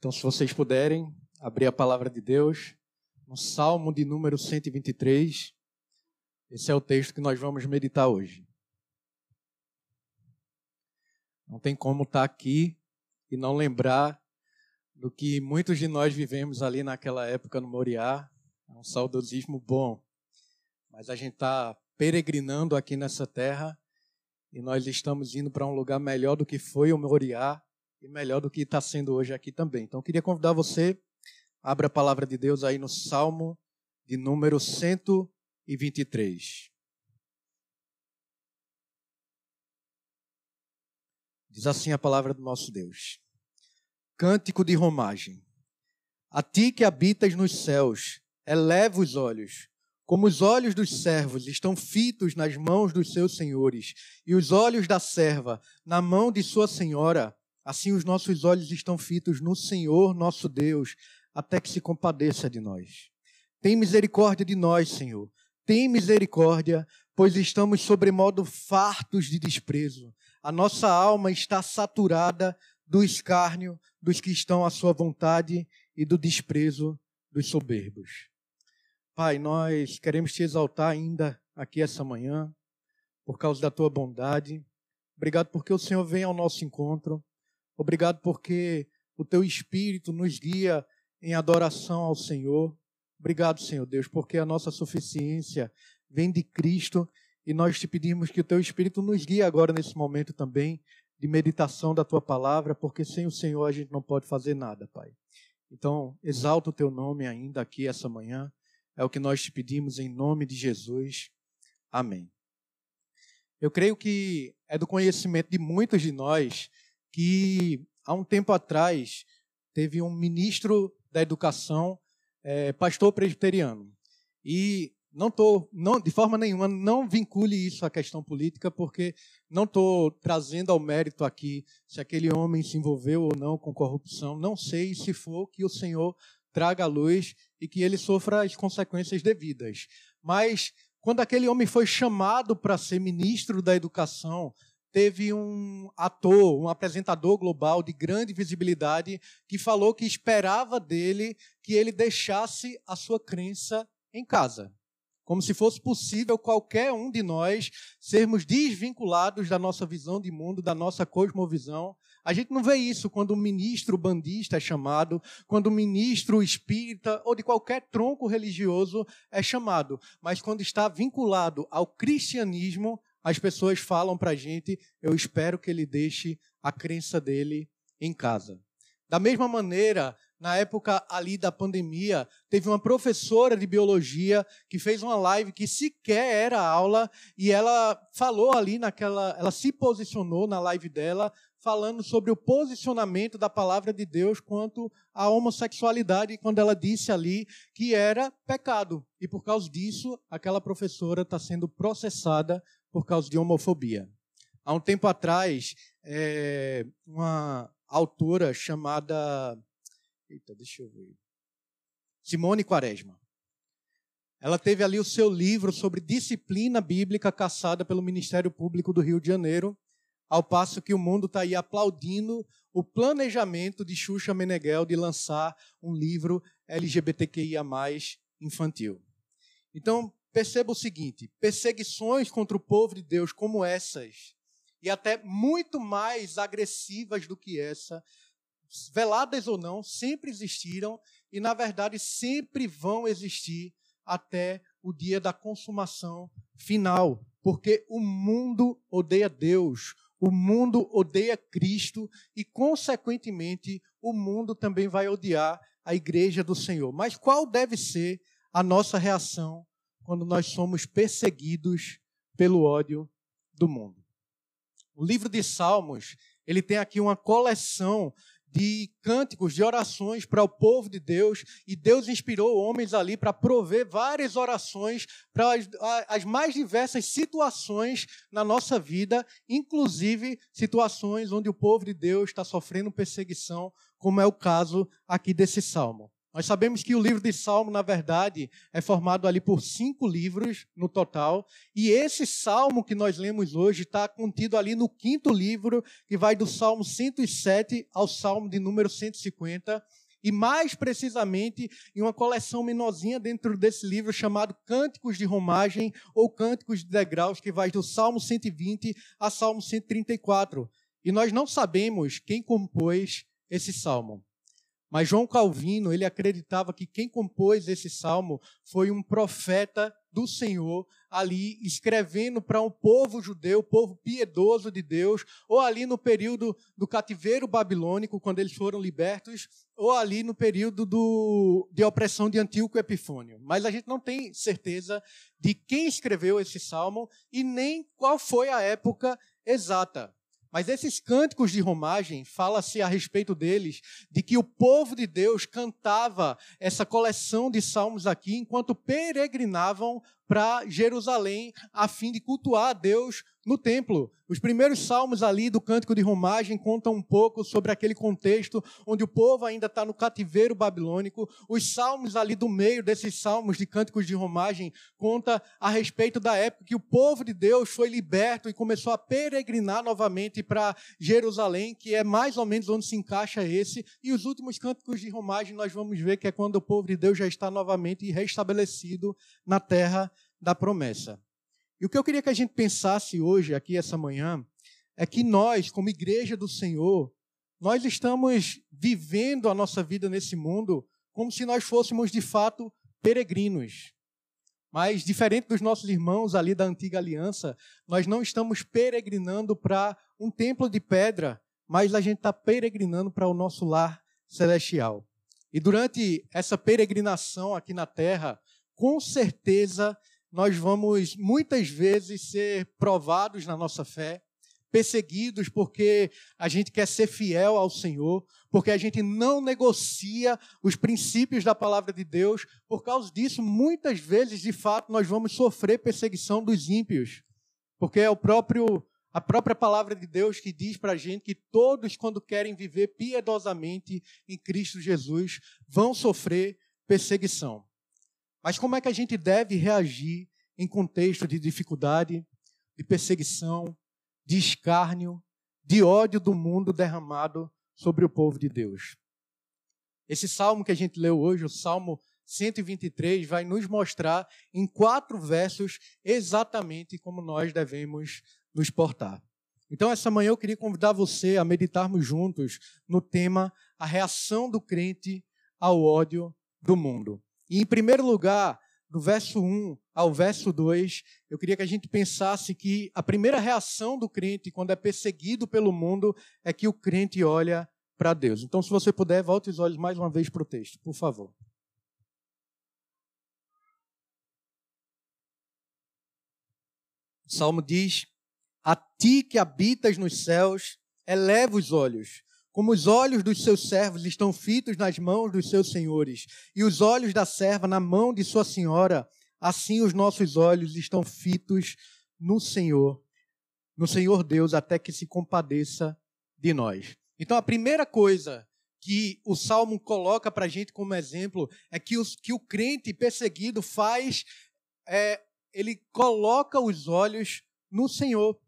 Então, se vocês puderem, abrir a palavra de Deus no Salmo de número 123. Esse é o texto que nós vamos meditar hoje. Não tem como estar aqui e não lembrar do que muitos de nós vivemos ali naquela época no Moriá. É um saudosismo bom. Mas a gente está peregrinando aqui nessa terra e nós estamos indo para um lugar melhor do que foi o Moriá e melhor do que está sendo hoje aqui também. Então, queria convidar você, abra a palavra de Deus aí no Salmo de número 123. Diz assim a palavra do nosso Deus. Cântico de romagem. A ti que habitas nos céus, eleva os olhos, como os olhos dos servos estão fitos nas mãos dos seus senhores, e os olhos da serva na mão de sua senhora, Assim os nossos olhos estão fitos no Senhor, nosso Deus, até que se compadeça de nós. Tem misericórdia de nós, Senhor. Tem misericórdia, pois estamos sobremodo fartos de desprezo. A nossa alma está saturada do escárnio dos que estão à sua vontade e do desprezo dos soberbos. Pai, nós queremos te exaltar ainda aqui essa manhã, por causa da tua bondade. Obrigado porque o Senhor vem ao nosso encontro. Obrigado porque o teu espírito nos guia em adoração ao Senhor. Obrigado, Senhor Deus, porque a nossa suficiência vem de Cristo e nós te pedimos que o teu espírito nos guie agora nesse momento também de meditação da tua palavra, porque sem o Senhor a gente não pode fazer nada, Pai. Então, exalta o teu nome ainda aqui essa manhã. É o que nós te pedimos em nome de Jesus. Amém. Eu creio que é do conhecimento de muitos de nós que há um tempo atrás teve um ministro da educação, é, pastor presbiteriano. E não estou, de forma nenhuma, não vincule isso à questão política, porque não estou trazendo ao mérito aqui se aquele homem se envolveu ou não com corrupção. Não sei se for que o Senhor traga a luz e que ele sofra as consequências devidas. Mas quando aquele homem foi chamado para ser ministro da educação, teve um ator, um apresentador global de grande visibilidade, que falou que esperava dele que ele deixasse a sua crença em casa. Como se fosse possível qualquer um de nós sermos desvinculados da nossa visão de mundo, da nossa cosmovisão. A gente não vê isso quando um ministro bandista é chamado, quando um ministro espírita ou de qualquer tronco religioso é chamado. Mas quando está vinculado ao cristianismo, as pessoas falam para a gente, eu espero que ele deixe a crença dele em casa. Da mesma maneira, na época ali da pandemia, teve uma professora de biologia que fez uma live que sequer era aula e ela falou ali naquela, ela se posicionou na live dela falando sobre o posicionamento da palavra de Deus quanto à homossexualidade, quando ela disse ali que era pecado. E por causa disso, aquela professora está sendo processada por causa de homofobia. Há um tempo atrás, é, uma autora chamada. Eita, deixa eu ver. Simone Quaresma. Ela teve ali o seu livro sobre disciplina bíblica caçada pelo Ministério Público do Rio de Janeiro, ao passo que o mundo está aí aplaudindo o planejamento de Xuxa Meneghel de lançar um livro LGBTQIA infantil. Então, perceba o seguinte: perseguições contra o povo de Deus como essas, e até muito mais agressivas do que essa, veladas ou não, sempre existiram e, na verdade, sempre vão existir até o dia da consumação final, porque o mundo odeia Deus, o mundo odeia Cristo e, consequentemente, o mundo também vai odiar a igreja do Senhor. Mas qual deve ser a nossa reação quando nós somos perseguidos pelo ódio do mundo. O livro de Salmos, ele tem aqui uma coleção de cânticos, de orações para o povo de Deus, e Deus inspirou homens ali para prover várias orações para as, as, mais diversas situações na nossa vida, inclusive situações onde o povo de Deus está sofrendo perseguição, como é o caso aqui desse salmo. Nós sabemos que o livro de Salmo, na verdade, é formado ali por cinco livros no total, e esse salmo que nós lemos hoje está contido ali no quinto livro, que vai do Salmo 107 ao Salmo de número 150, e mais precisamente em uma coleção menorzinha dentro desse livro chamado Cânticos de Romagem ou Cânticos de Degraus, que vai do Salmo 120 a Salmo 134. E nós não sabemos quem compôs esse salmo. Mas João Calvino, ele acreditava que quem compôs esse salmo foi um profeta do Senhor ali escrevendo para um povo judeu, povo piedoso de Deus, ou ali no período do cativeiro babilônico, quando eles foram libertos, ou ali no período do, de opressão de Antíoco Epifônio. Mas a gente não tem certeza de quem escreveu esse salmo e nem qual foi a época exata. Mas esses cânticos de romagem, fala-se a respeito deles, de que o povo de Deus cantava essa coleção de salmos aqui enquanto peregrinavam para Jerusalém a fim de cultuar a Deus no templo. Os primeiros salmos ali do Cântico de Romagem contam um pouco sobre aquele contexto onde o povo ainda está no cativeiro babilônico. Os salmos ali do meio desses salmos de Cânticos de Romagem conta a respeito da época que o povo de Deus foi liberto e começou a peregrinar novamente para Jerusalém, que é mais ou menos onde se encaixa esse. E os últimos Cânticos de Romagem nós vamos ver que é quando o povo de Deus já está novamente restabelecido na terra da promessa. E o que eu queria que a gente pensasse hoje, aqui essa manhã, é que nós, como igreja do Senhor, nós estamos vivendo a nossa vida nesse mundo como se nós fôssemos de fato peregrinos. Mas, diferente dos nossos irmãos ali da antiga aliança, nós não estamos peregrinando para um templo de pedra, mas a gente está peregrinando para o nosso lar celestial. E durante essa peregrinação aqui na terra, com certeza nós vamos muitas vezes ser provados na nossa fé, perseguidos porque a gente quer ser fiel ao Senhor, porque a gente não negocia os princípios da palavra de Deus. Por causa disso, muitas vezes, de fato, nós vamos sofrer perseguição dos ímpios, porque é o próprio a própria palavra de Deus que diz para a gente que todos, quando querem viver piedosamente em Cristo Jesus, vão sofrer perseguição. Mas como é que a gente deve reagir em contexto de dificuldade, de perseguição, de escárnio, de ódio do mundo derramado sobre o povo de Deus? Esse salmo que a gente leu hoje, o Salmo 123, vai nos mostrar em quatro versos exatamente como nós devemos nos portar. Então, essa manhã eu queria convidar você a meditarmos juntos no tema a reação do crente ao ódio do mundo. E, em primeiro lugar, do verso 1 ao verso 2, eu queria que a gente pensasse que a primeira reação do crente quando é perseguido pelo mundo é que o crente olha para Deus. Então, se você puder, volte os olhos mais uma vez para o texto, por favor. O Salmo diz: A ti que habitas nos céus, eleva os olhos como os olhos dos seus servos estão fitos nas mãos dos seus senhores, e os olhos da serva na mão de sua senhora, assim os nossos olhos estão fitos no Senhor, no Senhor Deus, até que se compadeça de nós. Então, a primeira coisa que o Salmo coloca para a gente como exemplo é que, os, que o crente perseguido faz, é, ele coloca os olhos no Senhor.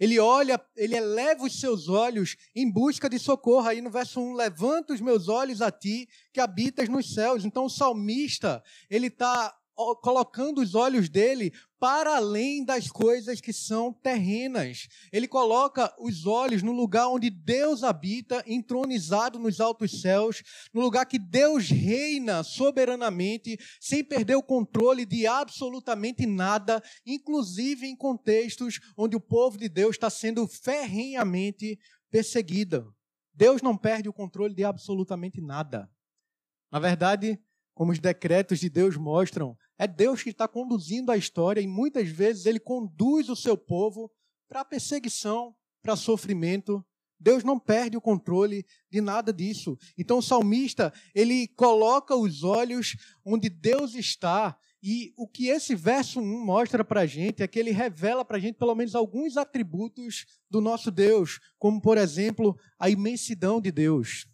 Ele olha, ele eleva os seus olhos em busca de socorro. Aí no verso 1, levanta os meus olhos a ti que habitas nos céus. Então o salmista, ele está colocando os olhos dele para além das coisas que são terrenas. Ele coloca os olhos no lugar onde Deus habita, entronizado nos altos céus, no lugar que Deus reina soberanamente, sem perder o controle de absolutamente nada, inclusive em contextos onde o povo de Deus está sendo ferrenhamente perseguido. Deus não perde o controle de absolutamente nada. Na verdade, como os decretos de Deus mostram, é Deus que está conduzindo a história e muitas vezes ele conduz o seu povo para perseguição, para sofrimento. Deus não perde o controle de nada disso. Então o salmista, ele coloca os olhos onde Deus está. E o que esse verso 1 mostra para a gente é que ele revela para a gente pelo menos alguns atributos do nosso Deus, como por exemplo a imensidão de Deus.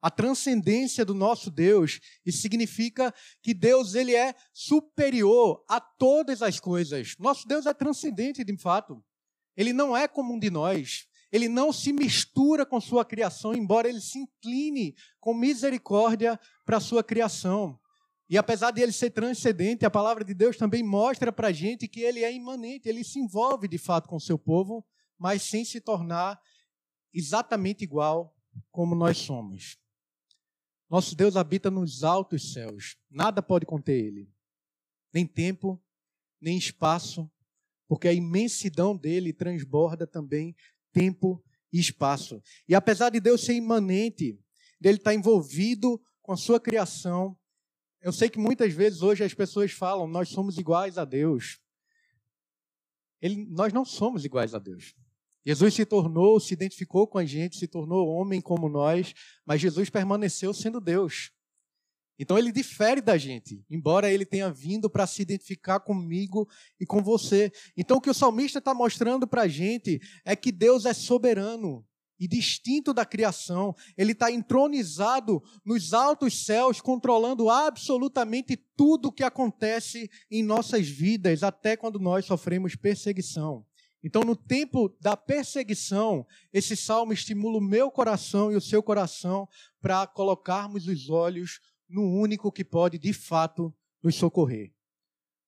A transcendência do nosso Deus. Isso significa que Deus ele é superior a todas as coisas. Nosso Deus é transcendente, de fato. Ele não é como um de nós. Ele não se mistura com sua criação, embora ele se incline com misericórdia para sua criação. E apesar de ele ser transcendente, a palavra de Deus também mostra para a gente que ele é imanente, ele se envolve de fato com o seu povo, mas sem se tornar exatamente igual como nós somos. Nosso Deus habita nos altos céus, nada pode conter ele, nem tempo, nem espaço, porque a imensidão dele transborda também tempo e espaço. E apesar de Deus ser imanente, dele estar envolvido com a sua criação, eu sei que muitas vezes hoje as pessoas falam, nós somos iguais a Deus. Ele, nós não somos iguais a Deus. Jesus se tornou, se identificou com a gente, se tornou homem como nós, mas Jesus permaneceu sendo Deus. Então ele difere da gente, embora ele tenha vindo para se identificar comigo e com você. Então o que o salmista está mostrando para a gente é que Deus é soberano e distinto da criação. Ele está entronizado nos altos céus, controlando absolutamente tudo o que acontece em nossas vidas, até quando nós sofremos perseguição. Então, no tempo da perseguição, esse salmo estimula o meu coração e o seu coração para colocarmos os olhos no único que pode, de fato, nos socorrer.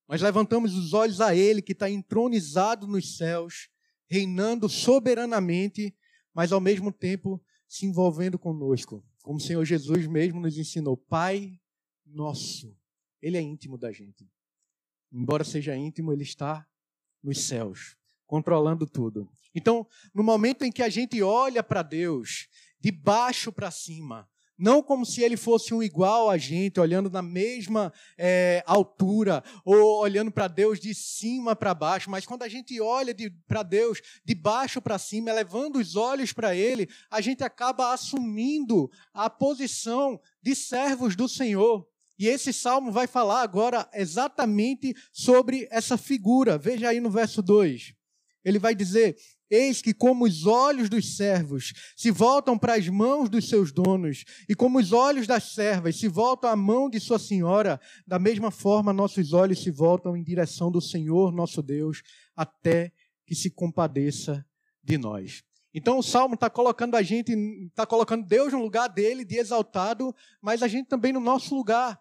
Nós levantamos os olhos a Ele que está entronizado nos céus, reinando soberanamente, mas ao mesmo tempo se envolvendo conosco, como o Senhor Jesus mesmo nos ensinou. Pai nosso, Ele é íntimo da gente. Embora seja íntimo, Ele está nos céus controlando tudo. Então, no momento em que a gente olha para Deus de baixo para cima, não como se ele fosse um igual a gente, olhando na mesma é, altura, ou olhando para Deus de cima para baixo, mas quando a gente olha para Deus de baixo para cima, levando os olhos para Ele, a gente acaba assumindo a posição de servos do Senhor. E esse salmo vai falar agora exatamente sobre essa figura. Veja aí no verso 2. Ele vai dizer: Eis que, como os olhos dos servos se voltam para as mãos dos seus donos, e como os olhos das servas se voltam à mão de sua senhora, da mesma forma nossos olhos se voltam em direção do Senhor nosso Deus, até que se compadeça de nós. Então o salmo está colocando a gente, está colocando Deus no lugar dele, de exaltado, mas a gente também no nosso lugar,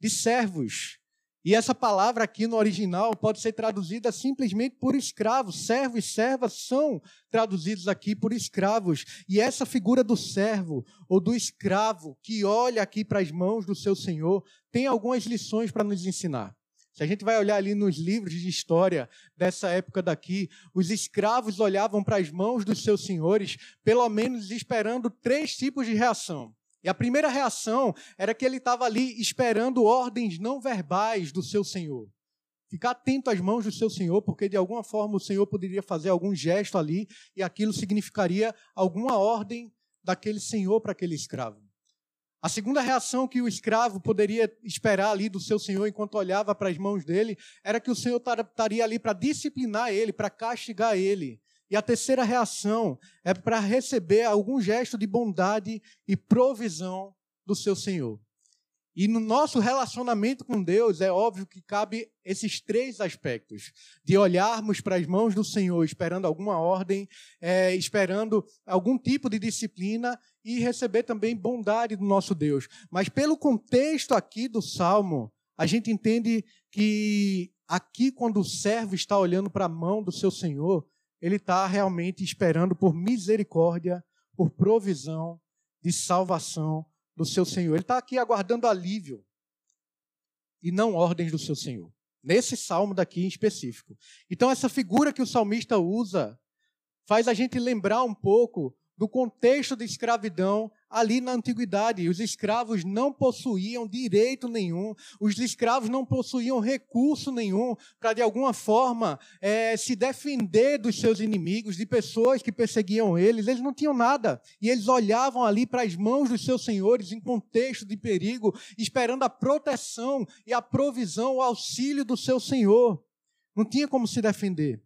de servos, e essa palavra aqui no original pode ser traduzida simplesmente por escravos. Servo e serva são traduzidos aqui por escravos. E essa figura do servo ou do escravo que olha aqui para as mãos do seu senhor tem algumas lições para nos ensinar. Se a gente vai olhar ali nos livros de história dessa época daqui, os escravos olhavam para as mãos dos seus senhores, pelo menos esperando três tipos de reação. E a primeira reação era que ele estava ali esperando ordens não verbais do seu Senhor. Ficar atento às mãos do seu Senhor, porque de alguma forma o Senhor poderia fazer algum gesto ali e aquilo significaria alguma ordem daquele Senhor para aquele escravo. A segunda reação que o escravo poderia esperar ali do seu senhor enquanto olhava para as mãos dele era que o senhor estaria ali para disciplinar ele, para castigar ele. E a terceira reação é para receber algum gesto de bondade e provisão do seu Senhor. E no nosso relacionamento com Deus, é óbvio que cabe esses três aspectos: de olharmos para as mãos do Senhor, esperando alguma ordem, é, esperando algum tipo de disciplina e receber também bondade do nosso Deus. Mas pelo contexto aqui do Salmo, a gente entende que aqui, quando o servo está olhando para a mão do seu Senhor, ele está realmente esperando por misericórdia, por provisão de salvação do seu Senhor. Ele está aqui aguardando alívio e não ordens do seu Senhor. Nesse salmo daqui em específico. Então, essa figura que o salmista usa faz a gente lembrar um pouco do contexto de escravidão ali na antiguidade. Os escravos não possuíam direito nenhum, os escravos não possuíam recurso nenhum para, de alguma forma, é, se defender dos seus inimigos, de pessoas que perseguiam eles. Eles não tinham nada. E eles olhavam ali para as mãos dos seus senhores em contexto de perigo, esperando a proteção e a provisão, o auxílio do seu senhor. Não tinha como se defender.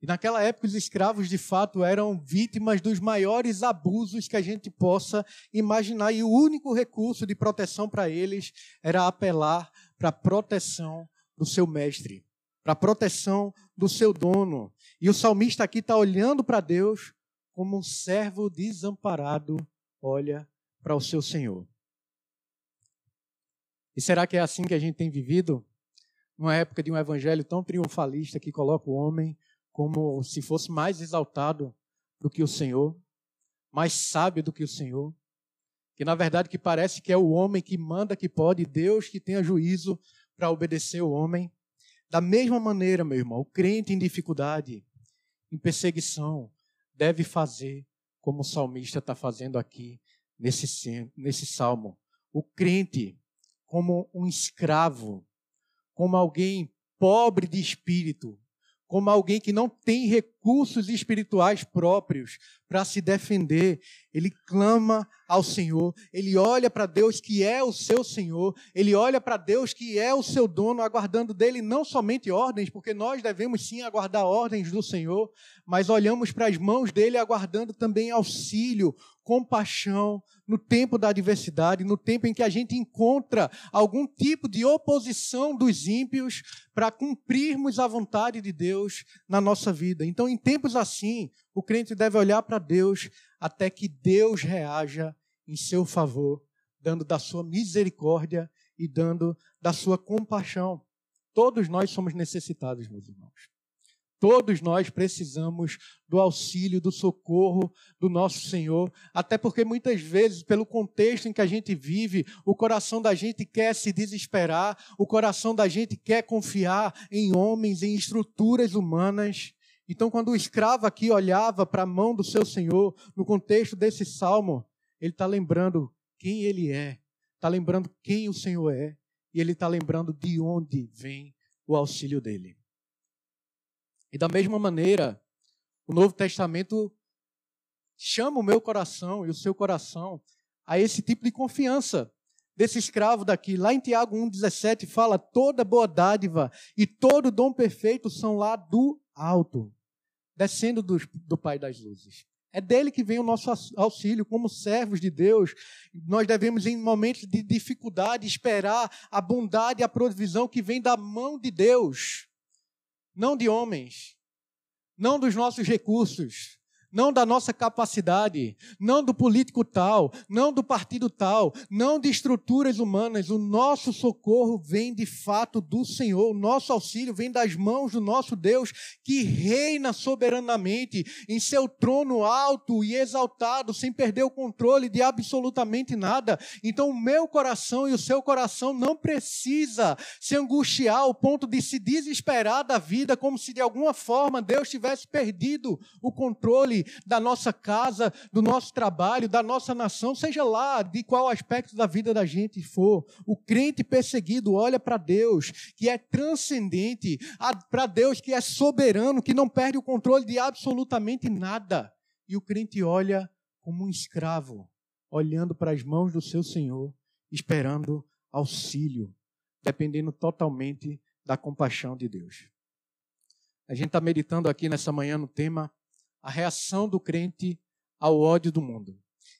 E naquela época, os escravos, de fato, eram vítimas dos maiores abusos que a gente possa imaginar. E o único recurso de proteção para eles era apelar para a proteção do seu mestre, para a proteção do seu dono. E o salmista aqui está olhando para Deus como um servo desamparado olha para o seu Senhor. E será que é assim que a gente tem vivido? Numa época de um evangelho tão triunfalista que coloca o homem como se fosse mais exaltado do que o Senhor, mais sábio do que o Senhor, que na verdade que parece que é o homem que manda que pode, Deus que tenha juízo para obedecer o homem. Da mesma maneira, meu irmão, o crente em dificuldade, em perseguição, deve fazer como o salmista está fazendo aqui nesse, nesse salmo. O crente, como um escravo, como alguém pobre de espírito, como alguém que não tem recursos espirituais próprios para se defender. Ele clama ao Senhor, ele olha para Deus que é o seu Senhor, ele olha para Deus que é o seu dono, aguardando dele não somente ordens, porque nós devemos sim aguardar ordens do Senhor, mas olhamos para as mãos dele aguardando também auxílio, compaixão no tempo da adversidade, no tempo em que a gente encontra algum tipo de oposição dos ímpios para cumprirmos a vontade de Deus na nossa vida. Então, em tempos assim, o crente deve olhar para Deus até que Deus reaja em seu favor, dando da sua misericórdia e dando da sua compaixão. Todos nós somos necessitados, meus irmãos. Todos nós precisamos do auxílio, do socorro do nosso Senhor, até porque muitas vezes, pelo contexto em que a gente vive, o coração da gente quer se desesperar, o coração da gente quer confiar em homens, em estruturas humanas. Então, quando o escravo aqui olhava para a mão do seu Senhor, no contexto desse salmo, ele está lembrando quem ele é, está lembrando quem o Senhor é, e ele está lembrando de onde vem o auxílio dele. E da mesma maneira, o Novo Testamento chama o meu coração e o seu coração a esse tipo de confiança desse escravo daqui. Lá em Tiago 1,17 fala: toda boa dádiva e todo dom perfeito são lá do alto, descendo do, do Pai das luzes. É dele que vem o nosso auxílio, como servos de Deus. Nós devemos, em momentos de dificuldade, esperar a bondade e a provisão que vem da mão de Deus não de homens, não dos nossos recursos, não da nossa capacidade, não do político tal, não do partido tal, não de estruturas humanas. O nosso socorro vem de fato do Senhor, o nosso auxílio vem das mãos do nosso Deus, que reina soberanamente em seu trono alto e exaltado, sem perder o controle de absolutamente nada. Então, o meu coração e o seu coração não precisa se angustiar ao ponto de se desesperar da vida, como se de alguma forma Deus tivesse perdido o controle da nossa casa, do nosso trabalho, da nossa nação, seja lá de qual aspecto da vida da gente for. O crente perseguido olha para Deus, que é transcendente, para Deus que é soberano, que não perde o controle de absolutamente nada. E o crente olha como um escravo, olhando para as mãos do seu Senhor, esperando auxílio, dependendo totalmente da compaixão de Deus. A gente está meditando aqui nessa manhã no tema a reação do crente ao ódio do mundo.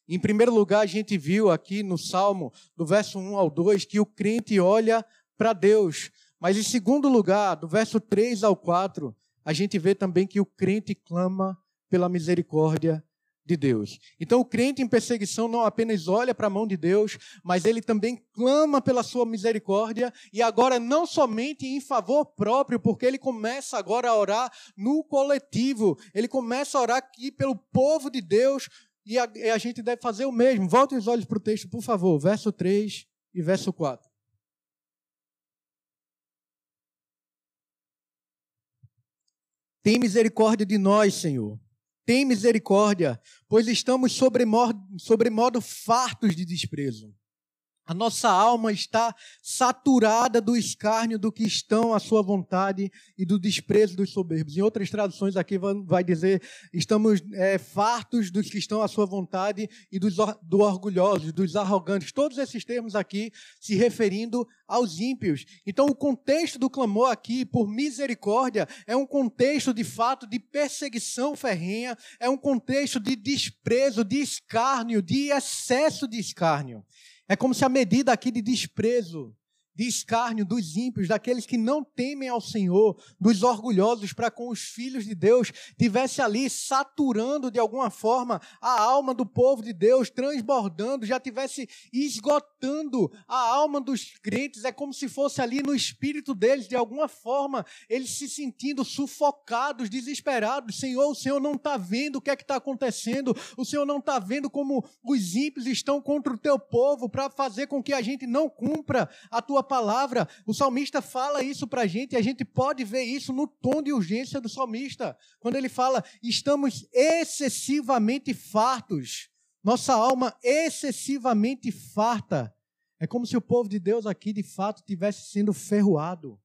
Em primeiro lugar, a gente viu aqui no Salmo, do verso 1 ao 2, que o crente olha para Deus. Mas em segundo lugar, do verso 3 ao 4, a gente vê também que o crente clama pela misericórdia de Deus. Então, o crente em perseguição não apenas olha para a mão de Deus, mas ele também clama pela sua misericórdia e agora não somente em favor próprio, porque ele começa agora a orar no coletivo, ele começa a orar aqui pelo povo de Deus e a, e a gente deve fazer o mesmo. Volte os olhos para o texto, por favor, verso 3 e verso 4. Tem misericórdia de nós, Senhor tem misericórdia, pois estamos sobremodo, sobremodo fartos de desprezo. A nossa alma está saturada do escárnio do que estão à sua vontade e do desprezo dos soberbos. Em outras traduções aqui vai dizer, estamos é, fartos dos que estão à sua vontade e dos do orgulhosos, dos arrogantes. Todos esses termos aqui se referindo aos ímpios. Então o contexto do clamor aqui por misericórdia é um contexto de fato de perseguição ferrenha, é um contexto de desprezo, de escárnio, de excesso de escárnio. É como se a medida aqui de desprezo de escárnio dos ímpios, daqueles que não temem ao Senhor, dos orgulhosos para com os filhos de Deus, tivesse ali saturando de alguma forma a alma do povo de Deus, transbordando, já tivesse esgotando a alma dos crentes, é como se fosse ali no espírito deles, de alguma forma, eles se sentindo sufocados, desesperados. Senhor, o Senhor não está vendo o que é que está acontecendo, o Senhor não está vendo como os ímpios estão contra o teu povo para fazer com que a gente não cumpra a tua palavra. O salmista fala isso para a gente e a gente pode ver isso no tom de urgência do salmista. Quando ele fala, estamos excessivamente fartos. Nossa alma excessivamente farta. É como se o povo de Deus aqui, de fato, tivesse sendo ferroado,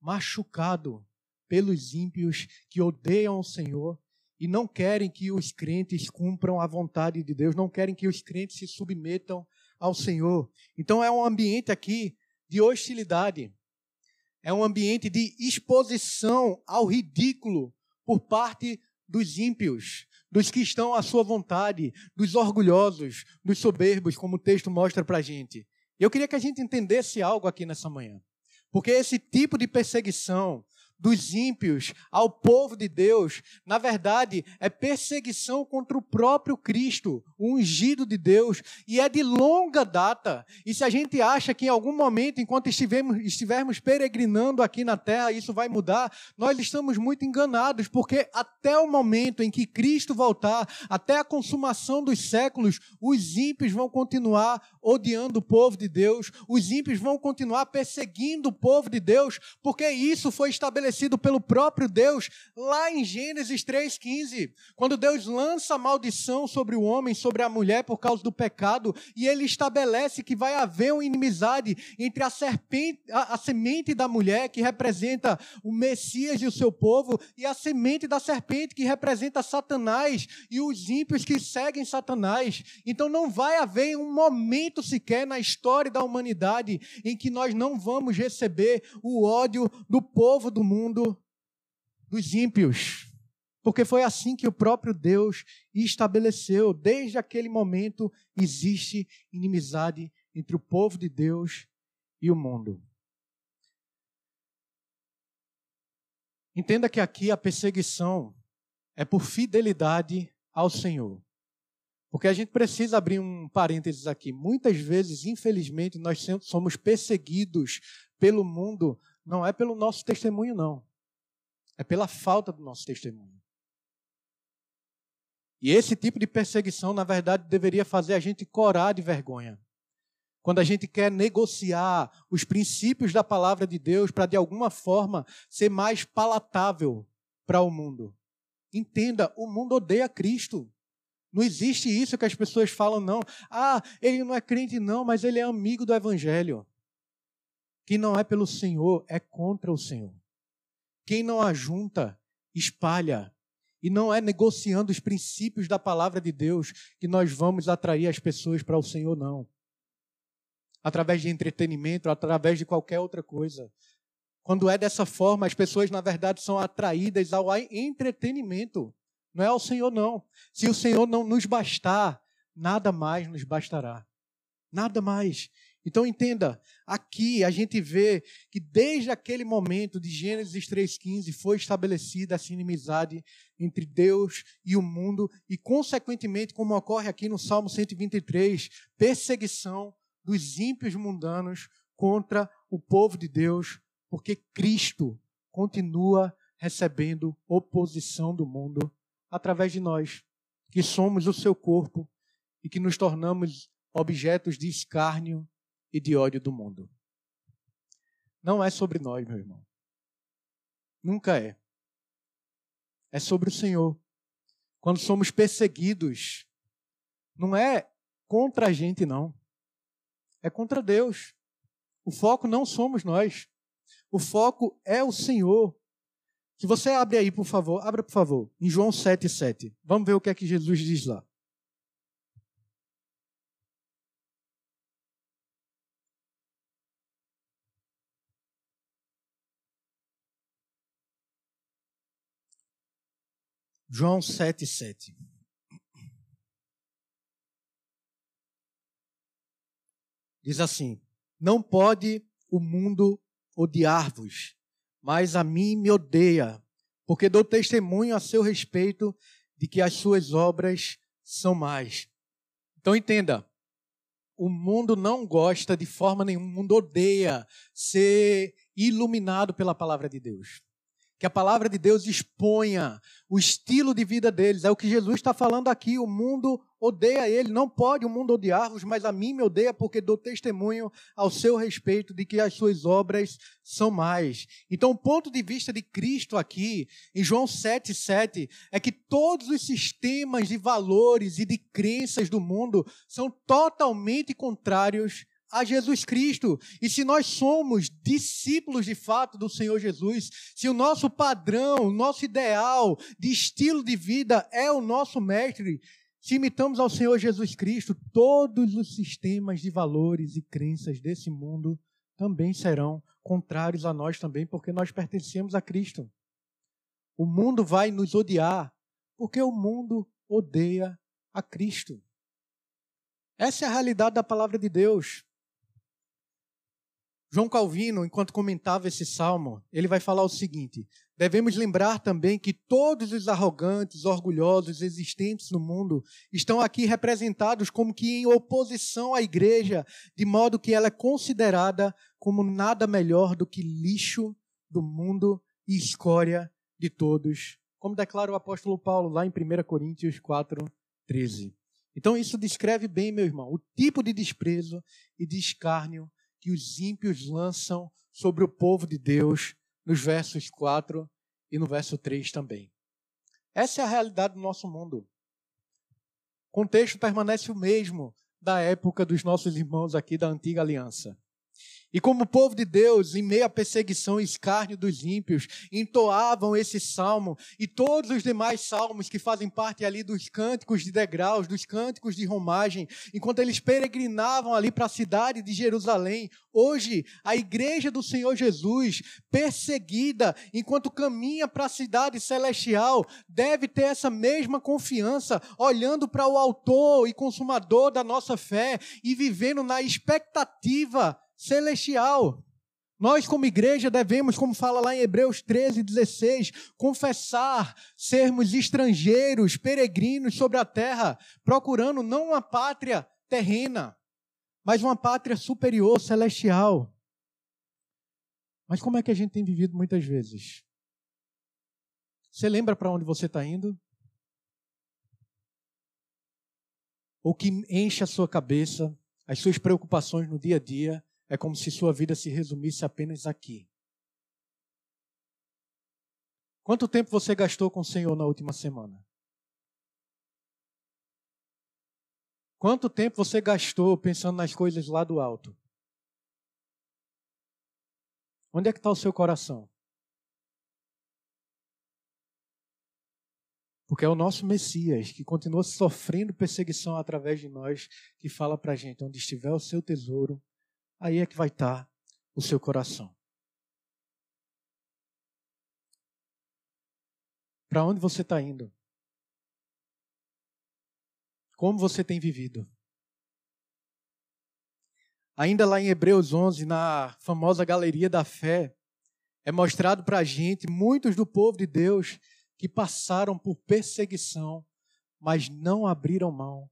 machucado pelos ímpios que odeiam o Senhor e não querem que os crentes cumpram a vontade de Deus, não querem que os crentes se submetam ao Senhor. Então é um ambiente aqui de hostilidade. É um ambiente de exposição ao ridículo por parte dos ímpios, dos que estão à sua vontade, dos orgulhosos, dos soberbos, como o texto mostra para a gente. Eu queria que a gente entendesse algo aqui nessa manhã. Porque esse tipo de perseguição, dos ímpios ao povo de Deus, na verdade, é perseguição contra o próprio Cristo, o ungido de Deus, e é de longa data. E se a gente acha que em algum momento, enquanto estivermos, estivermos peregrinando aqui na terra, isso vai mudar, nós estamos muito enganados, porque até o momento em que Cristo voltar, até a consumação dos séculos, os ímpios vão continuar odiando o povo de Deus, os ímpios vão continuar perseguindo o povo de Deus, porque isso foi estabelecido estabelecido pelo próprio Deus lá em Gênesis 3,15, quando Deus lança a maldição sobre o homem, sobre a mulher por causa do pecado, e ele estabelece que vai haver uma inimizade entre a serpente, a, a semente da mulher, que representa o Messias e o seu povo, e a semente da serpente, que representa Satanás e os ímpios que seguem Satanás. Então não vai haver um momento sequer na história da humanidade em que nós não vamos receber o ódio do povo do mundo mundo dos ímpios. Porque foi assim que o próprio Deus estabeleceu. Desde aquele momento existe inimizade entre o povo de Deus e o mundo. Entenda que aqui a perseguição é por fidelidade ao Senhor. Porque a gente precisa abrir um parênteses aqui. Muitas vezes, infelizmente, nós somos perseguidos pelo mundo não é pelo nosso testemunho, não. É pela falta do nosso testemunho. E esse tipo de perseguição, na verdade, deveria fazer a gente corar de vergonha. Quando a gente quer negociar os princípios da palavra de Deus para, de alguma forma, ser mais palatável para o mundo. Entenda, o mundo odeia Cristo. Não existe isso que as pessoas falam, não. Ah, ele não é crente, não, mas ele é amigo do Evangelho. Quem não é pelo Senhor é contra o Senhor. Quem não ajunta, espalha. E não é negociando os princípios da palavra de Deus que nós vamos atrair as pessoas para o Senhor, não. Através de entretenimento, através de qualquer outra coisa. Quando é dessa forma, as pessoas, na verdade, são atraídas ao entretenimento. Não é ao Senhor, não. Se o Senhor não nos bastar, nada mais nos bastará. Nada mais. Então entenda, aqui a gente vê que desde aquele momento de Gênesis 3,15 foi estabelecida essa inimizade entre Deus e o mundo, e consequentemente, como ocorre aqui no Salmo 123, perseguição dos ímpios mundanos contra o povo de Deus, porque Cristo continua recebendo oposição do mundo através de nós, que somos o seu corpo e que nos tornamos objetos de escárnio e de ódio do mundo. Não é sobre nós, meu irmão. Nunca é. É sobre o Senhor. Quando somos perseguidos, não é contra a gente, não. é contra Deus. O foco não somos nós. O foco é o Senhor. Se você abre aí, por favor, abra por favor, em João 7, 7. Vamos ver o que é que Jesus diz lá. João 7, 7. Diz assim: Não pode o mundo odiar-vos, mas a mim me odeia, porque dou testemunho a seu respeito de que as suas obras são mais. Então entenda, o mundo não gosta de forma nenhuma, o mundo odeia ser iluminado pela palavra de Deus que a palavra de Deus exponha o estilo de vida deles. É o que Jesus está falando aqui. O mundo odeia ele. Não pode o mundo odiar-vos, mas a mim me odeia porque dou testemunho ao seu respeito de que as suas obras são mais. Então, o ponto de vista de Cristo aqui, em João 7,7, é que todos os sistemas de valores e de crenças do mundo são totalmente contrários a Jesus Cristo. E se nós somos discípulos de fato do Senhor Jesus, se o nosso padrão, o nosso ideal de estilo de vida é o nosso mestre, se imitamos ao Senhor Jesus Cristo, todos os sistemas de valores e crenças desse mundo também serão contrários a nós também, porque nós pertencemos a Cristo. O mundo vai nos odiar, porque o mundo odeia a Cristo. Essa é a realidade da palavra de Deus. João Calvino, enquanto comentava esse salmo, ele vai falar o seguinte: devemos lembrar também que todos os arrogantes, orgulhosos existentes no mundo estão aqui representados como que em oposição à igreja, de modo que ela é considerada como nada melhor do que lixo do mundo e escória de todos, como declara o apóstolo Paulo lá em 1 Coríntios 4, 13. Então, isso descreve bem, meu irmão, o tipo de desprezo e de escárnio que os ímpios lançam sobre o povo de Deus, nos versos 4 e no verso 3 também. Essa é a realidade do nosso mundo. O contexto permanece o mesmo da época dos nossos irmãos aqui da antiga aliança. E como povo de Deus, em meio à perseguição e escárnio dos ímpios, entoavam esse salmo e todos os demais salmos que fazem parte ali dos cânticos de degraus, dos cânticos de romagem, enquanto eles peregrinavam ali para a cidade de Jerusalém. Hoje, a igreja do Senhor Jesus, perseguida enquanto caminha para a cidade celestial, deve ter essa mesma confiança, olhando para o autor e consumador da nossa fé e vivendo na expectativa celestial. Nós, como igreja, devemos, como fala lá em Hebreus 13, 16, confessar sermos estrangeiros, peregrinos sobre a terra, procurando não uma pátria terrena, mas uma pátria superior, celestial. Mas como é que a gente tem vivido muitas vezes? Você lembra para onde você está indo? O que enche a sua cabeça, as suas preocupações no dia a dia, é como se sua vida se resumisse apenas aqui. Quanto tempo você gastou com o Senhor na última semana? Quanto tempo você gastou pensando nas coisas lá do alto? Onde é que está o seu coração? Porque é o nosso Messias que continua sofrendo perseguição através de nós, que fala para a gente: onde estiver o seu tesouro, aí é que vai estar o seu coração. Para onde você está indo? Como você tem vivido? Ainda lá em Hebreus 11, na famosa galeria da fé, é mostrado para a gente muitos do povo de Deus que passaram por perseguição, mas não abriram mão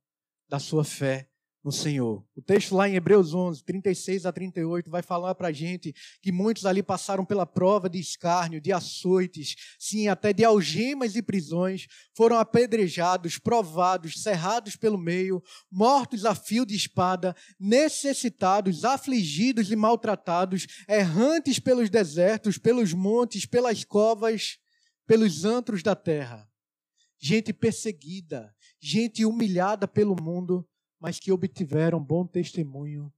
da sua fé no Senhor. O texto lá em Hebreus 11, 36 a 38, vai falar para a gente que muitos ali passaram pela prova de escárnio, de açoites, sim, até de algemas e prisões, foram apedrejados, provados, cerrados pelo meio, mortos a fio de espada, necessitados, afligidos e maltratados, errantes pelos desertos, pelos montes, pelas covas, pelos antros da terra. Gente perseguida, gente humilhada pelo mundo, mas que obtiveram bom testemunho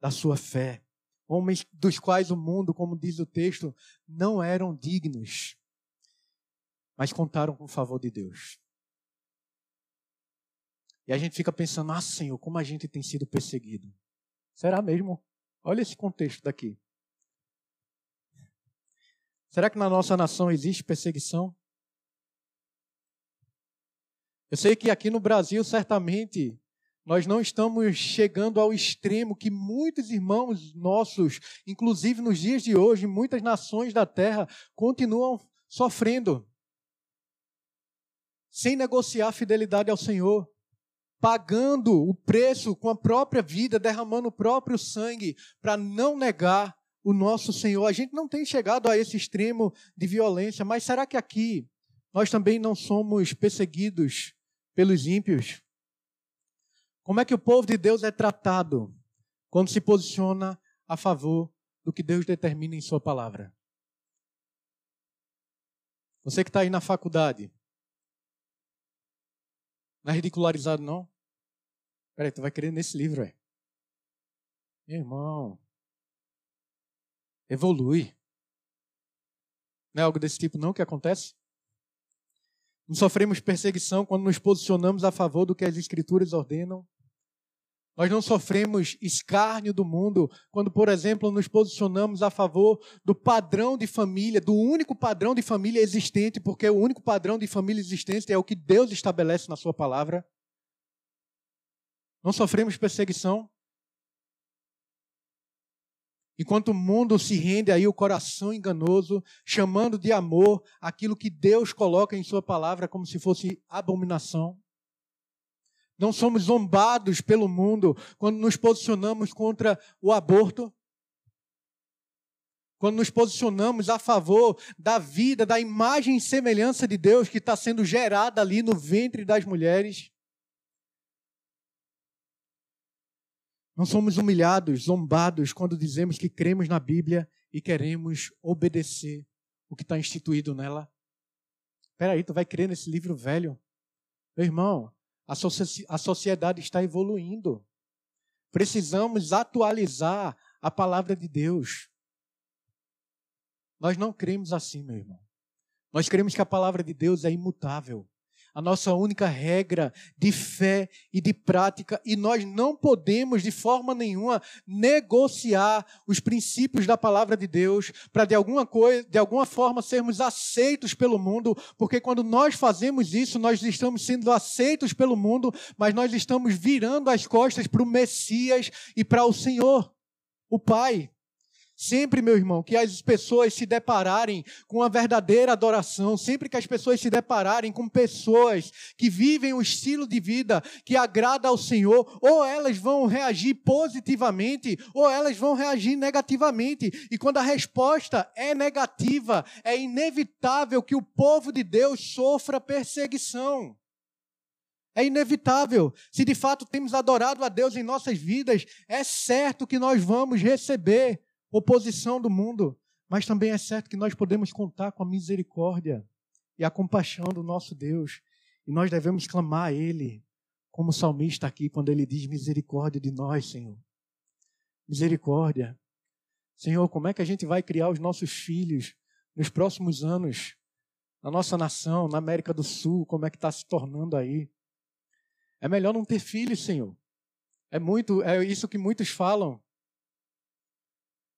da sua fé. Homens dos quais o mundo, como diz o texto, não eram dignos, mas contaram com o favor de Deus. E a gente fica pensando, ah, Senhor, como a gente tem sido perseguido. Será mesmo? Olha esse contexto daqui. Será que na nossa nação existe perseguição? Eu sei que aqui no Brasil, certamente, nós não estamos chegando ao extremo que muitos irmãos nossos, inclusive nos dias de hoje, muitas nações da terra, continuam sofrendo, sem negociar a fidelidade ao Senhor pagando o preço com a própria vida, derramando o próprio sangue para não negar o nosso Senhor. A gente não tem chegado a esse extremo de violência, mas será que aqui nós também não somos perseguidos pelos ímpios? Como é que o povo de Deus é tratado quando se posiciona a favor do que Deus determina em Sua palavra? Você que está aí na faculdade, não é ridicularizado, não? Peraí, tu vai querer nesse livro, é? Meu irmão, evolui. Não é algo desse tipo não que acontece? Não sofremos perseguição quando nos posicionamos a favor do que as escrituras ordenam? Nós não sofremos escárnio do mundo quando, por exemplo, nos posicionamos a favor do padrão de família, do único padrão de família existente, porque o único padrão de família existente é o que Deus estabelece na Sua palavra. Não sofremos perseguição. Enquanto o mundo se rende aí o coração enganoso, chamando de amor aquilo que Deus coloca em Sua palavra como se fosse abominação. Não somos zombados pelo mundo quando nos posicionamos contra o aborto. Quando nos posicionamos a favor da vida, da imagem e semelhança de Deus que está sendo gerada ali no ventre das mulheres. Não somos humilhados, zombados quando dizemos que cremos na Bíblia e queremos obedecer o que está instituído nela. Espera aí, tu vai crer nesse livro velho? Meu irmão, a, a sociedade está evoluindo. Precisamos atualizar a palavra de Deus. Nós não cremos assim, meu irmão. Nós cremos que a palavra de Deus é imutável a nossa única regra de fé e de prática, e nós não podemos de forma nenhuma negociar os princípios da palavra de Deus para de alguma coisa, de alguma forma sermos aceitos pelo mundo, porque quando nós fazemos isso, nós estamos sendo aceitos pelo mundo, mas nós estamos virando as costas para o Messias e para o Senhor, o Pai. Sempre, meu irmão, que as pessoas se depararem com a verdadeira adoração, sempre que as pessoas se depararem com pessoas que vivem um estilo de vida que agrada ao Senhor, ou elas vão reagir positivamente, ou elas vão reagir negativamente. E quando a resposta é negativa, é inevitável que o povo de Deus sofra perseguição. É inevitável. Se de fato temos adorado a Deus em nossas vidas, é certo que nós vamos receber oposição do mundo, mas também é certo que nós podemos contar com a misericórdia e a compaixão do nosso Deus, e nós devemos clamar a Ele, como o salmista aqui, quando ele diz misericórdia de nós, Senhor. Misericórdia. Senhor, como é que a gente vai criar os nossos filhos nos próximos anos, na nossa nação, na América do Sul, como é que está se tornando aí? É melhor não ter filhos, Senhor. É muito, é isso que muitos falam.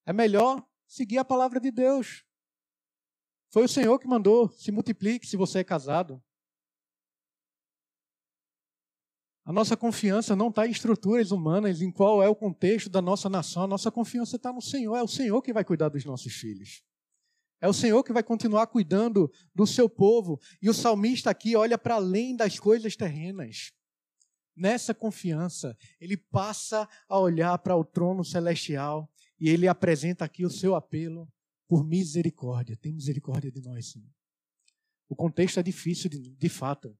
É melhor seguir a palavra de Deus. Foi o Senhor que mandou: se multiplique se você é casado. A nossa confiança não está em estruturas humanas, em qual é o contexto da nossa nação. A nossa confiança está no Senhor. É o Senhor que vai cuidar dos nossos filhos. É o Senhor que vai continuar cuidando do seu povo. E o salmista aqui olha para além das coisas terrenas. Nessa confiança, ele passa a olhar para o trono celestial e ele apresenta aqui o seu apelo por misericórdia. Tem misericórdia de nós, Senhor. O contexto é difícil, de, de fato.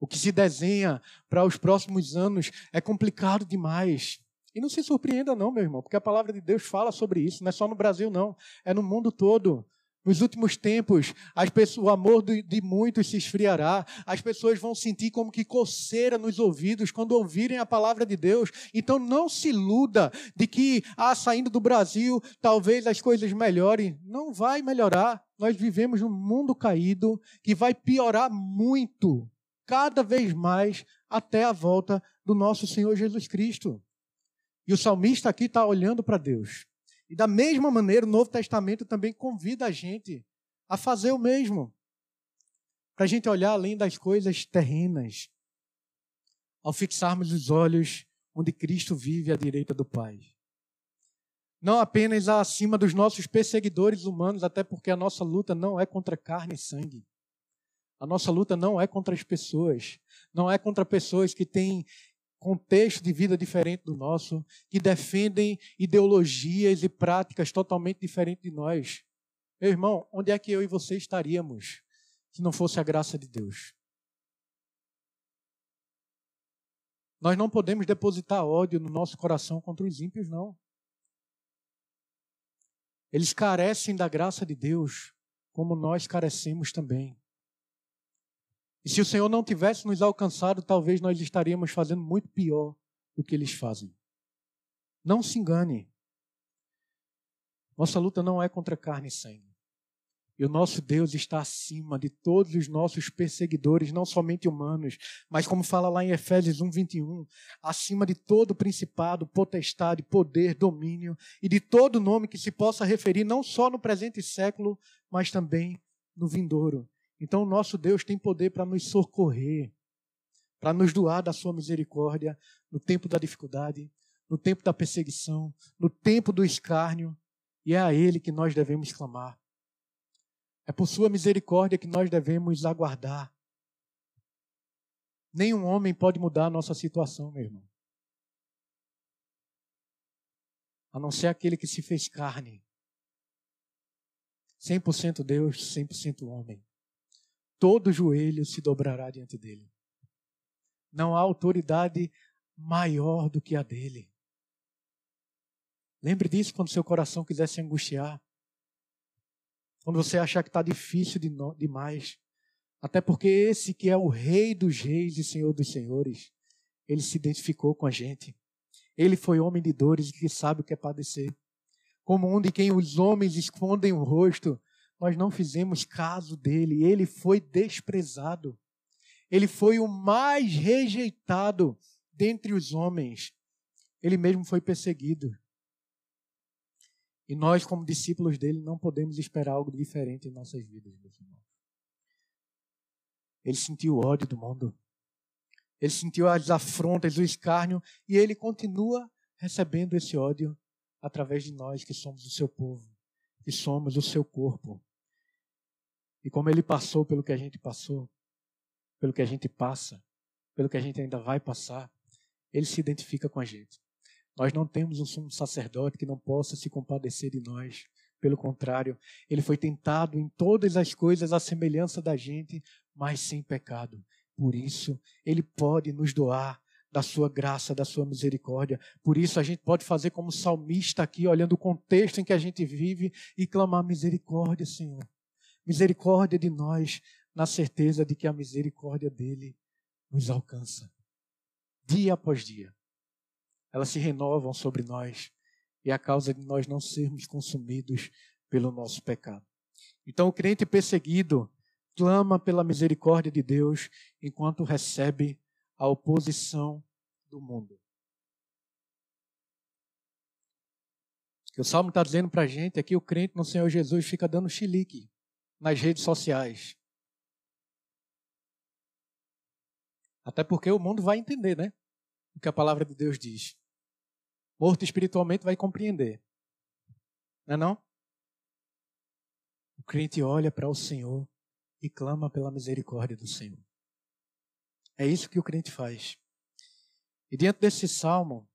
O que se desenha para os próximos anos é complicado demais. E não se surpreenda, não, meu irmão, porque a palavra de Deus fala sobre isso. Não é só no Brasil, não. É no mundo todo. Nos últimos tempos, pessoas, o amor de muitos se esfriará. As pessoas vão sentir como que coceira nos ouvidos quando ouvirem a palavra de Deus. Então não se iluda de que, ah, saindo do Brasil, talvez as coisas melhorem. Não vai melhorar. Nós vivemos num mundo caído que vai piorar muito, cada vez mais, até a volta do nosso Senhor Jesus Cristo. E o salmista aqui está olhando para Deus. E da mesma maneira, o Novo Testamento também convida a gente a fazer o mesmo. Para a gente olhar além das coisas terrenas, ao fixarmos os olhos onde Cristo vive à direita do Pai. Não apenas acima dos nossos perseguidores humanos, até porque a nossa luta não é contra carne e sangue. A nossa luta não é contra as pessoas, não é contra pessoas que têm contexto de vida diferente do nosso, que defendem ideologias e práticas totalmente diferentes de nós. Meu irmão, onde é que eu e você estaríamos se não fosse a graça de Deus? Nós não podemos depositar ódio no nosso coração contra os ímpios, não. Eles carecem da graça de Deus, como nós carecemos também. E se o Senhor não tivesse nos alcançado, talvez nós estaríamos fazendo muito pior do que eles fazem. Não se engane. Nossa luta não é contra carne e sangue. E o nosso Deus está acima de todos os nossos perseguidores, não somente humanos, mas como fala lá em Efésios 1, 21, acima de todo principado, potestade, poder, domínio e de todo nome que se possa referir não só no presente século, mas também no vindouro. Então, o nosso Deus tem poder para nos socorrer, para nos doar da sua misericórdia no tempo da dificuldade, no tempo da perseguição, no tempo do escárnio, e é a Ele que nós devemos clamar. É por Sua misericórdia que nós devemos aguardar. Nenhum homem pode mudar a nossa situação, meu irmão. A não ser aquele que se fez carne. 100% Deus, 100% homem todo joelho se dobrará diante dele. Não há autoridade maior do que a dele. Lembre disso quando seu coração quiser se angustiar. Quando você achar que está difícil de no, demais. Até porque esse que é o Rei dos Reis e Senhor dos Senhores, ele se identificou com a gente. Ele foi homem de dores e que sabe o que é padecer. Como um de quem os homens escondem o rosto, nós não fizemos caso dele, ele foi desprezado. Ele foi o mais rejeitado dentre os homens. Ele mesmo foi perseguido. E nós, como discípulos dele, não podemos esperar algo diferente em nossas vidas, meus irmãos. Ele sentiu o ódio do mundo. Ele sentiu as afrontas, o escárnio, e ele continua recebendo esse ódio através de nós que somos o seu povo, que somos o seu corpo. E como ele passou pelo que a gente passou, pelo que a gente passa, pelo que a gente ainda vai passar, ele se identifica com a gente. Nós não temos um sumo sacerdote que não possa se compadecer de nós. Pelo contrário, ele foi tentado em todas as coisas à semelhança da gente, mas sem pecado. Por isso, ele pode nos doar da sua graça, da sua misericórdia. Por isso, a gente pode fazer como salmista aqui, olhando o contexto em que a gente vive e clamar misericórdia, Senhor. Misericórdia de nós, na certeza de que a misericórdia dele nos alcança. Dia após dia. Elas se renovam sobre nós e é a causa de nós não sermos consumidos pelo nosso pecado. Então, o crente perseguido clama pela misericórdia de Deus enquanto recebe a oposição do mundo. O que o Salmo está dizendo para a gente é que o crente no Senhor Jesus fica dando chilique nas redes sociais. Até porque o mundo vai entender, né? O que a palavra de Deus diz. Morto espiritualmente vai compreender. Não é não? O crente olha para o Senhor e clama pela misericórdia do Senhor. É isso que o crente faz. E diante desse salmo,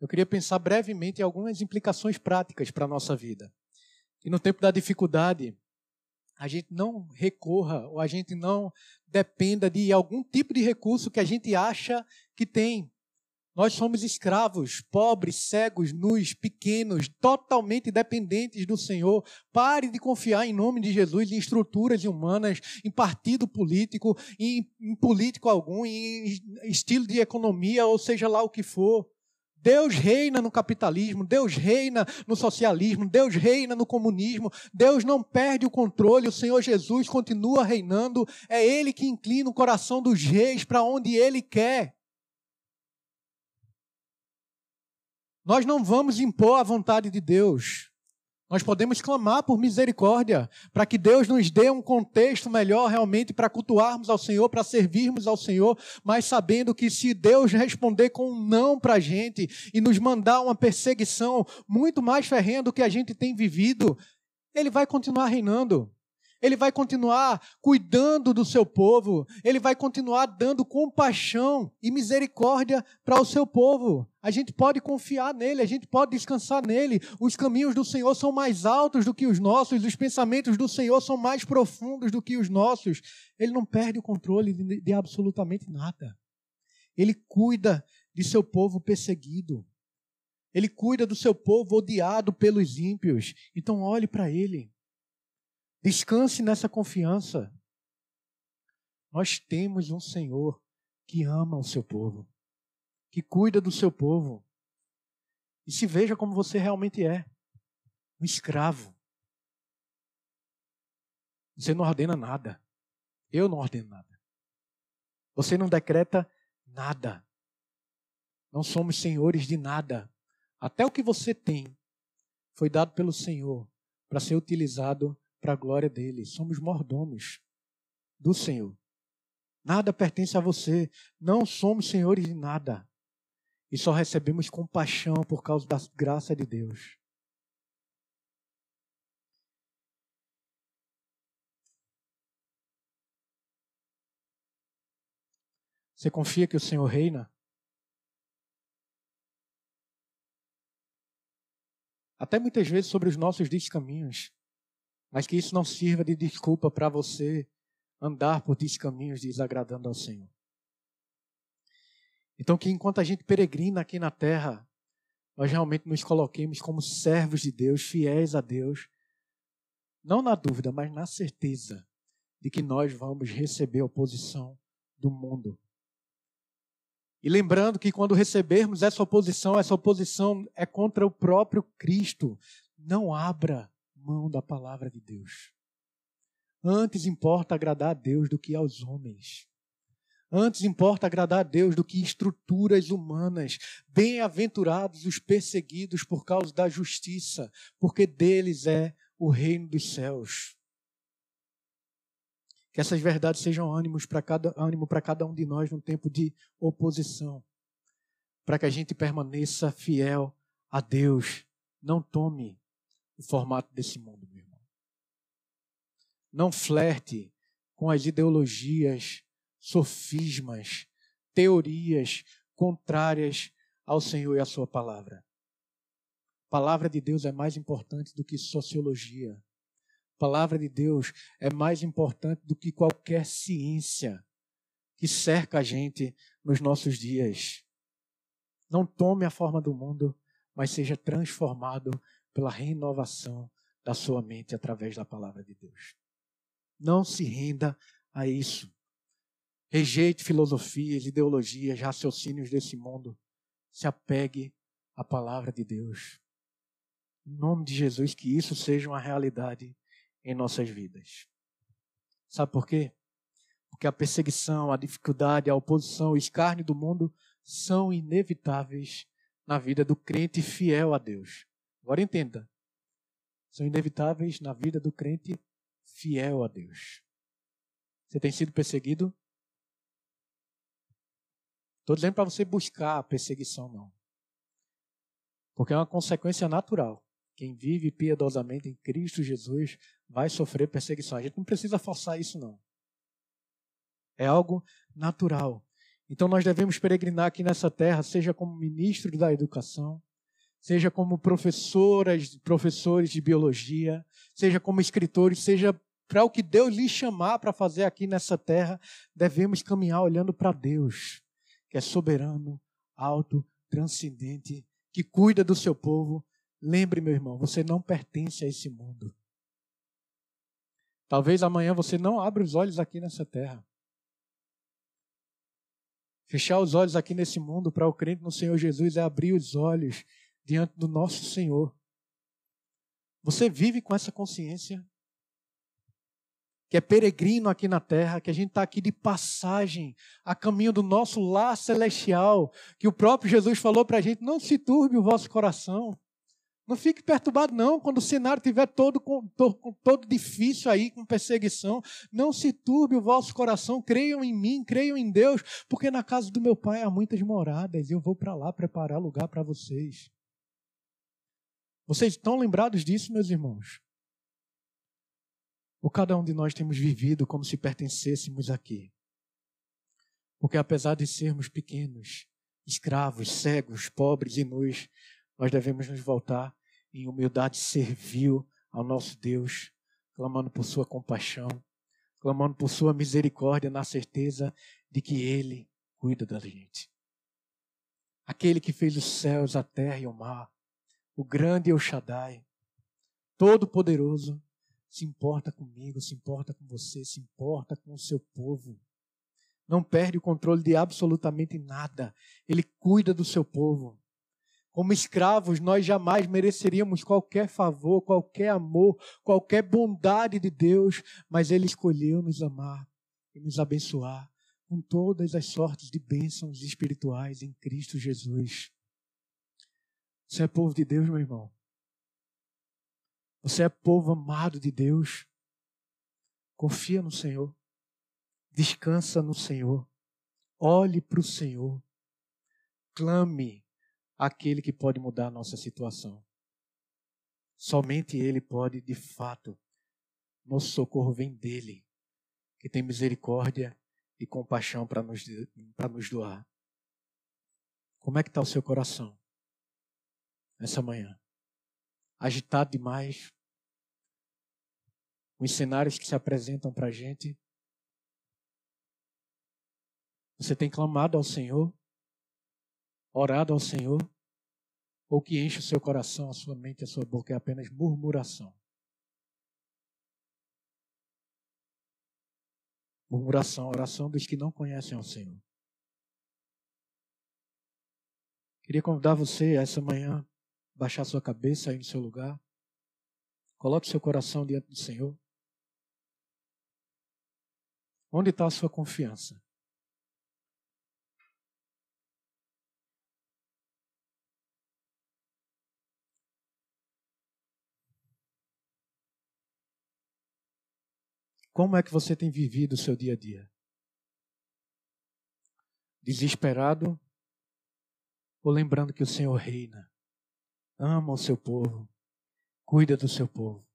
eu queria pensar brevemente em algumas implicações práticas para a nossa vida. E no tempo da dificuldade, a gente não recorra ou a gente não dependa de algum tipo de recurso que a gente acha que tem. Nós somos escravos, pobres, cegos, nus, pequenos, totalmente dependentes do Senhor. Pare de confiar em nome de Jesus em estruturas humanas, em partido político, em, em político algum, em estilo de economia, ou seja lá o que for. Deus reina no capitalismo, Deus reina no socialismo, Deus reina no comunismo, Deus não perde o controle, o Senhor Jesus continua reinando, é Ele que inclina o coração dos reis para onde Ele quer. Nós não vamos impor a vontade de Deus. Nós podemos clamar por misericórdia, para que Deus nos dê um contexto melhor realmente para cultuarmos ao Senhor, para servirmos ao Senhor, mas sabendo que se Deus responder com um não para a gente e nos mandar uma perseguição muito mais ferrenha do que a gente tem vivido, Ele vai continuar reinando. Ele vai continuar cuidando do seu povo, ele vai continuar dando compaixão e misericórdia para o seu povo. A gente pode confiar nele, a gente pode descansar nele. Os caminhos do Senhor são mais altos do que os nossos, os pensamentos do Senhor são mais profundos do que os nossos. Ele não perde o controle de, absolutamente nada. Ele cuida de seu povo perseguido. Ele cuida do seu povo odiado pelos ímpios. Então olhe para ele. Descanse nessa confiança. Nós temos um Senhor que ama o seu povo, que cuida do seu povo. E se veja como você realmente é um escravo. Você não ordena nada. Eu não ordeno nada. Você não decreta nada. Não somos senhores de nada. Até o que você tem foi dado pelo Senhor para ser utilizado para a glória dele. Somos mordomos do Senhor. Nada pertence a você. Não somos senhores de nada. E só recebemos compaixão por causa da graça de Deus. Você confia que o Senhor reina? Até muitas vezes sobre os nossos descaminhos. Mas que isso não sirva de desculpa para você andar por descaminhos desagradando ao Senhor. Então, que enquanto a gente peregrina aqui na terra, nós realmente nos coloquemos como servos de Deus, fiéis a Deus, não na dúvida, mas na certeza de que nós vamos receber a oposição do mundo. E lembrando que quando recebermos essa oposição, essa oposição é contra o próprio Cristo. Não abra mão da palavra de Deus. Antes importa agradar a Deus do que aos homens. Antes importa agradar a Deus do que estruturas humanas. Bem-aventurados os perseguidos por causa da justiça, porque deles é o reino dos céus. Que essas verdades sejam ânimos para cada, ânimo para cada um de nós num tempo de oposição. Para que a gente permaneça fiel a Deus. Não tome o formato desse mundo, meu irmão. Não flerte com as ideologias, sofismas, teorias contrárias ao Senhor e à Sua palavra. A palavra de Deus é mais importante do que sociologia. A palavra de Deus é mais importante do que qualquer ciência que cerca a gente nos nossos dias. Não tome a forma do mundo, mas seja transformado pela renovação da sua mente através da palavra de Deus. Não se renda a isso. Rejeite filosofias, ideologias, raciocínios desse mundo. Se apegue à palavra de Deus. Em nome de Jesus, que isso seja uma realidade em nossas vidas. Sabe por quê? Porque a perseguição, a dificuldade, a oposição, o escárnio do mundo são inevitáveis na vida do crente fiel a Deus. Agora entenda. São inevitáveis na vida do crente fiel a Deus. Você tem sido perseguido? Estou dizendo para você buscar a perseguição, não. Porque é uma consequência natural. Quem vive piedosamente em Cristo Jesus vai sofrer perseguição. A gente não precisa forçar isso, não. É algo natural. Então nós devemos peregrinar aqui nessa terra, seja como ministro da educação, seja como professoras, professores de biologia, seja como escritores, seja para o que Deus lhe chamar para fazer aqui nessa terra, devemos caminhar olhando para Deus, que é soberano, alto, transcendente, que cuida do seu povo. Lembre, meu irmão, você não pertence a esse mundo. Talvez amanhã você não abra os olhos aqui nessa terra. Fechar os olhos aqui nesse mundo para o crente no Senhor Jesus é abrir os olhos diante do nosso Senhor. Você vive com essa consciência? Que é peregrino aqui na terra, que a gente está aqui de passagem, a caminho do nosso lar celestial, que o próprio Jesus falou para a gente: não se turbe o vosso coração. Não fique perturbado, não, quando o cenário estiver todo, todo, todo difícil aí, com perseguição. Não se turbe o vosso coração, creiam em mim, creiam em Deus, porque na casa do meu pai há muitas moradas e eu vou para lá preparar lugar para vocês. Vocês estão lembrados disso, meus irmãos? Ou cada um de nós temos vivido como se pertencêssemos aqui? Porque apesar de sermos pequenos, escravos, cegos, pobres e nus, nós devemos nos voltar em humildade servil ao nosso Deus, clamando por sua compaixão, clamando por sua misericórdia, na certeza de que Ele cuida da gente. Aquele que fez os céus, a terra e o mar, o grande El Shaddai, todo-poderoso, se importa comigo, se importa com você, se importa com o seu povo. Não perde o controle de absolutamente nada. Ele cuida do seu povo. Como escravos, nós jamais mereceríamos qualquer favor, qualquer amor, qualquer bondade de Deus, mas Ele escolheu nos amar e nos abençoar com todas as sortes de bênçãos espirituais em Cristo Jesus. Você é povo de Deus, meu irmão. Você é povo amado de Deus. Confia no Senhor. Descansa no Senhor. Olhe para o Senhor. Clame aquele que pode mudar a nossa situação. Somente Ele pode, de fato. Nosso socorro vem dele, que tem misericórdia e compaixão para nos, nos doar. Como é que está o seu coração nessa manhã? Agitado demais? Os cenários que se apresentam para a gente? Você tem clamado ao Senhor? orado ao Senhor, ou que enche o seu coração, a sua mente, a sua boca é apenas murmuração. Murmuração, oração dos que não conhecem ao Senhor. Queria convidar você essa manhã baixar sua cabeça aí no seu lugar. Coloque seu coração diante do Senhor. Onde está a sua confiança? Como é que você tem vivido o seu dia a dia? Desesperado ou lembrando que o Senhor reina, ama o seu povo, cuida do seu povo?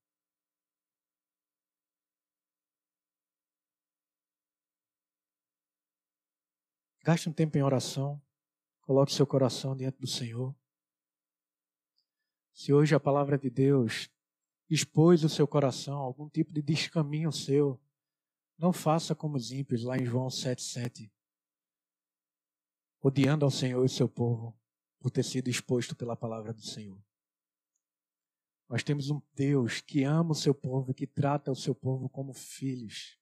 Gaste um tempo em oração, coloque seu coração diante do Senhor. Se hoje a palavra de Deus expôs o seu coração, algum tipo de descaminho seu, não faça como os ímpios lá em João 7,7, odiando ao Senhor e seu povo por ter sido exposto pela palavra do Senhor. Nós temos um Deus que ama o seu povo e que trata o seu povo como filhos.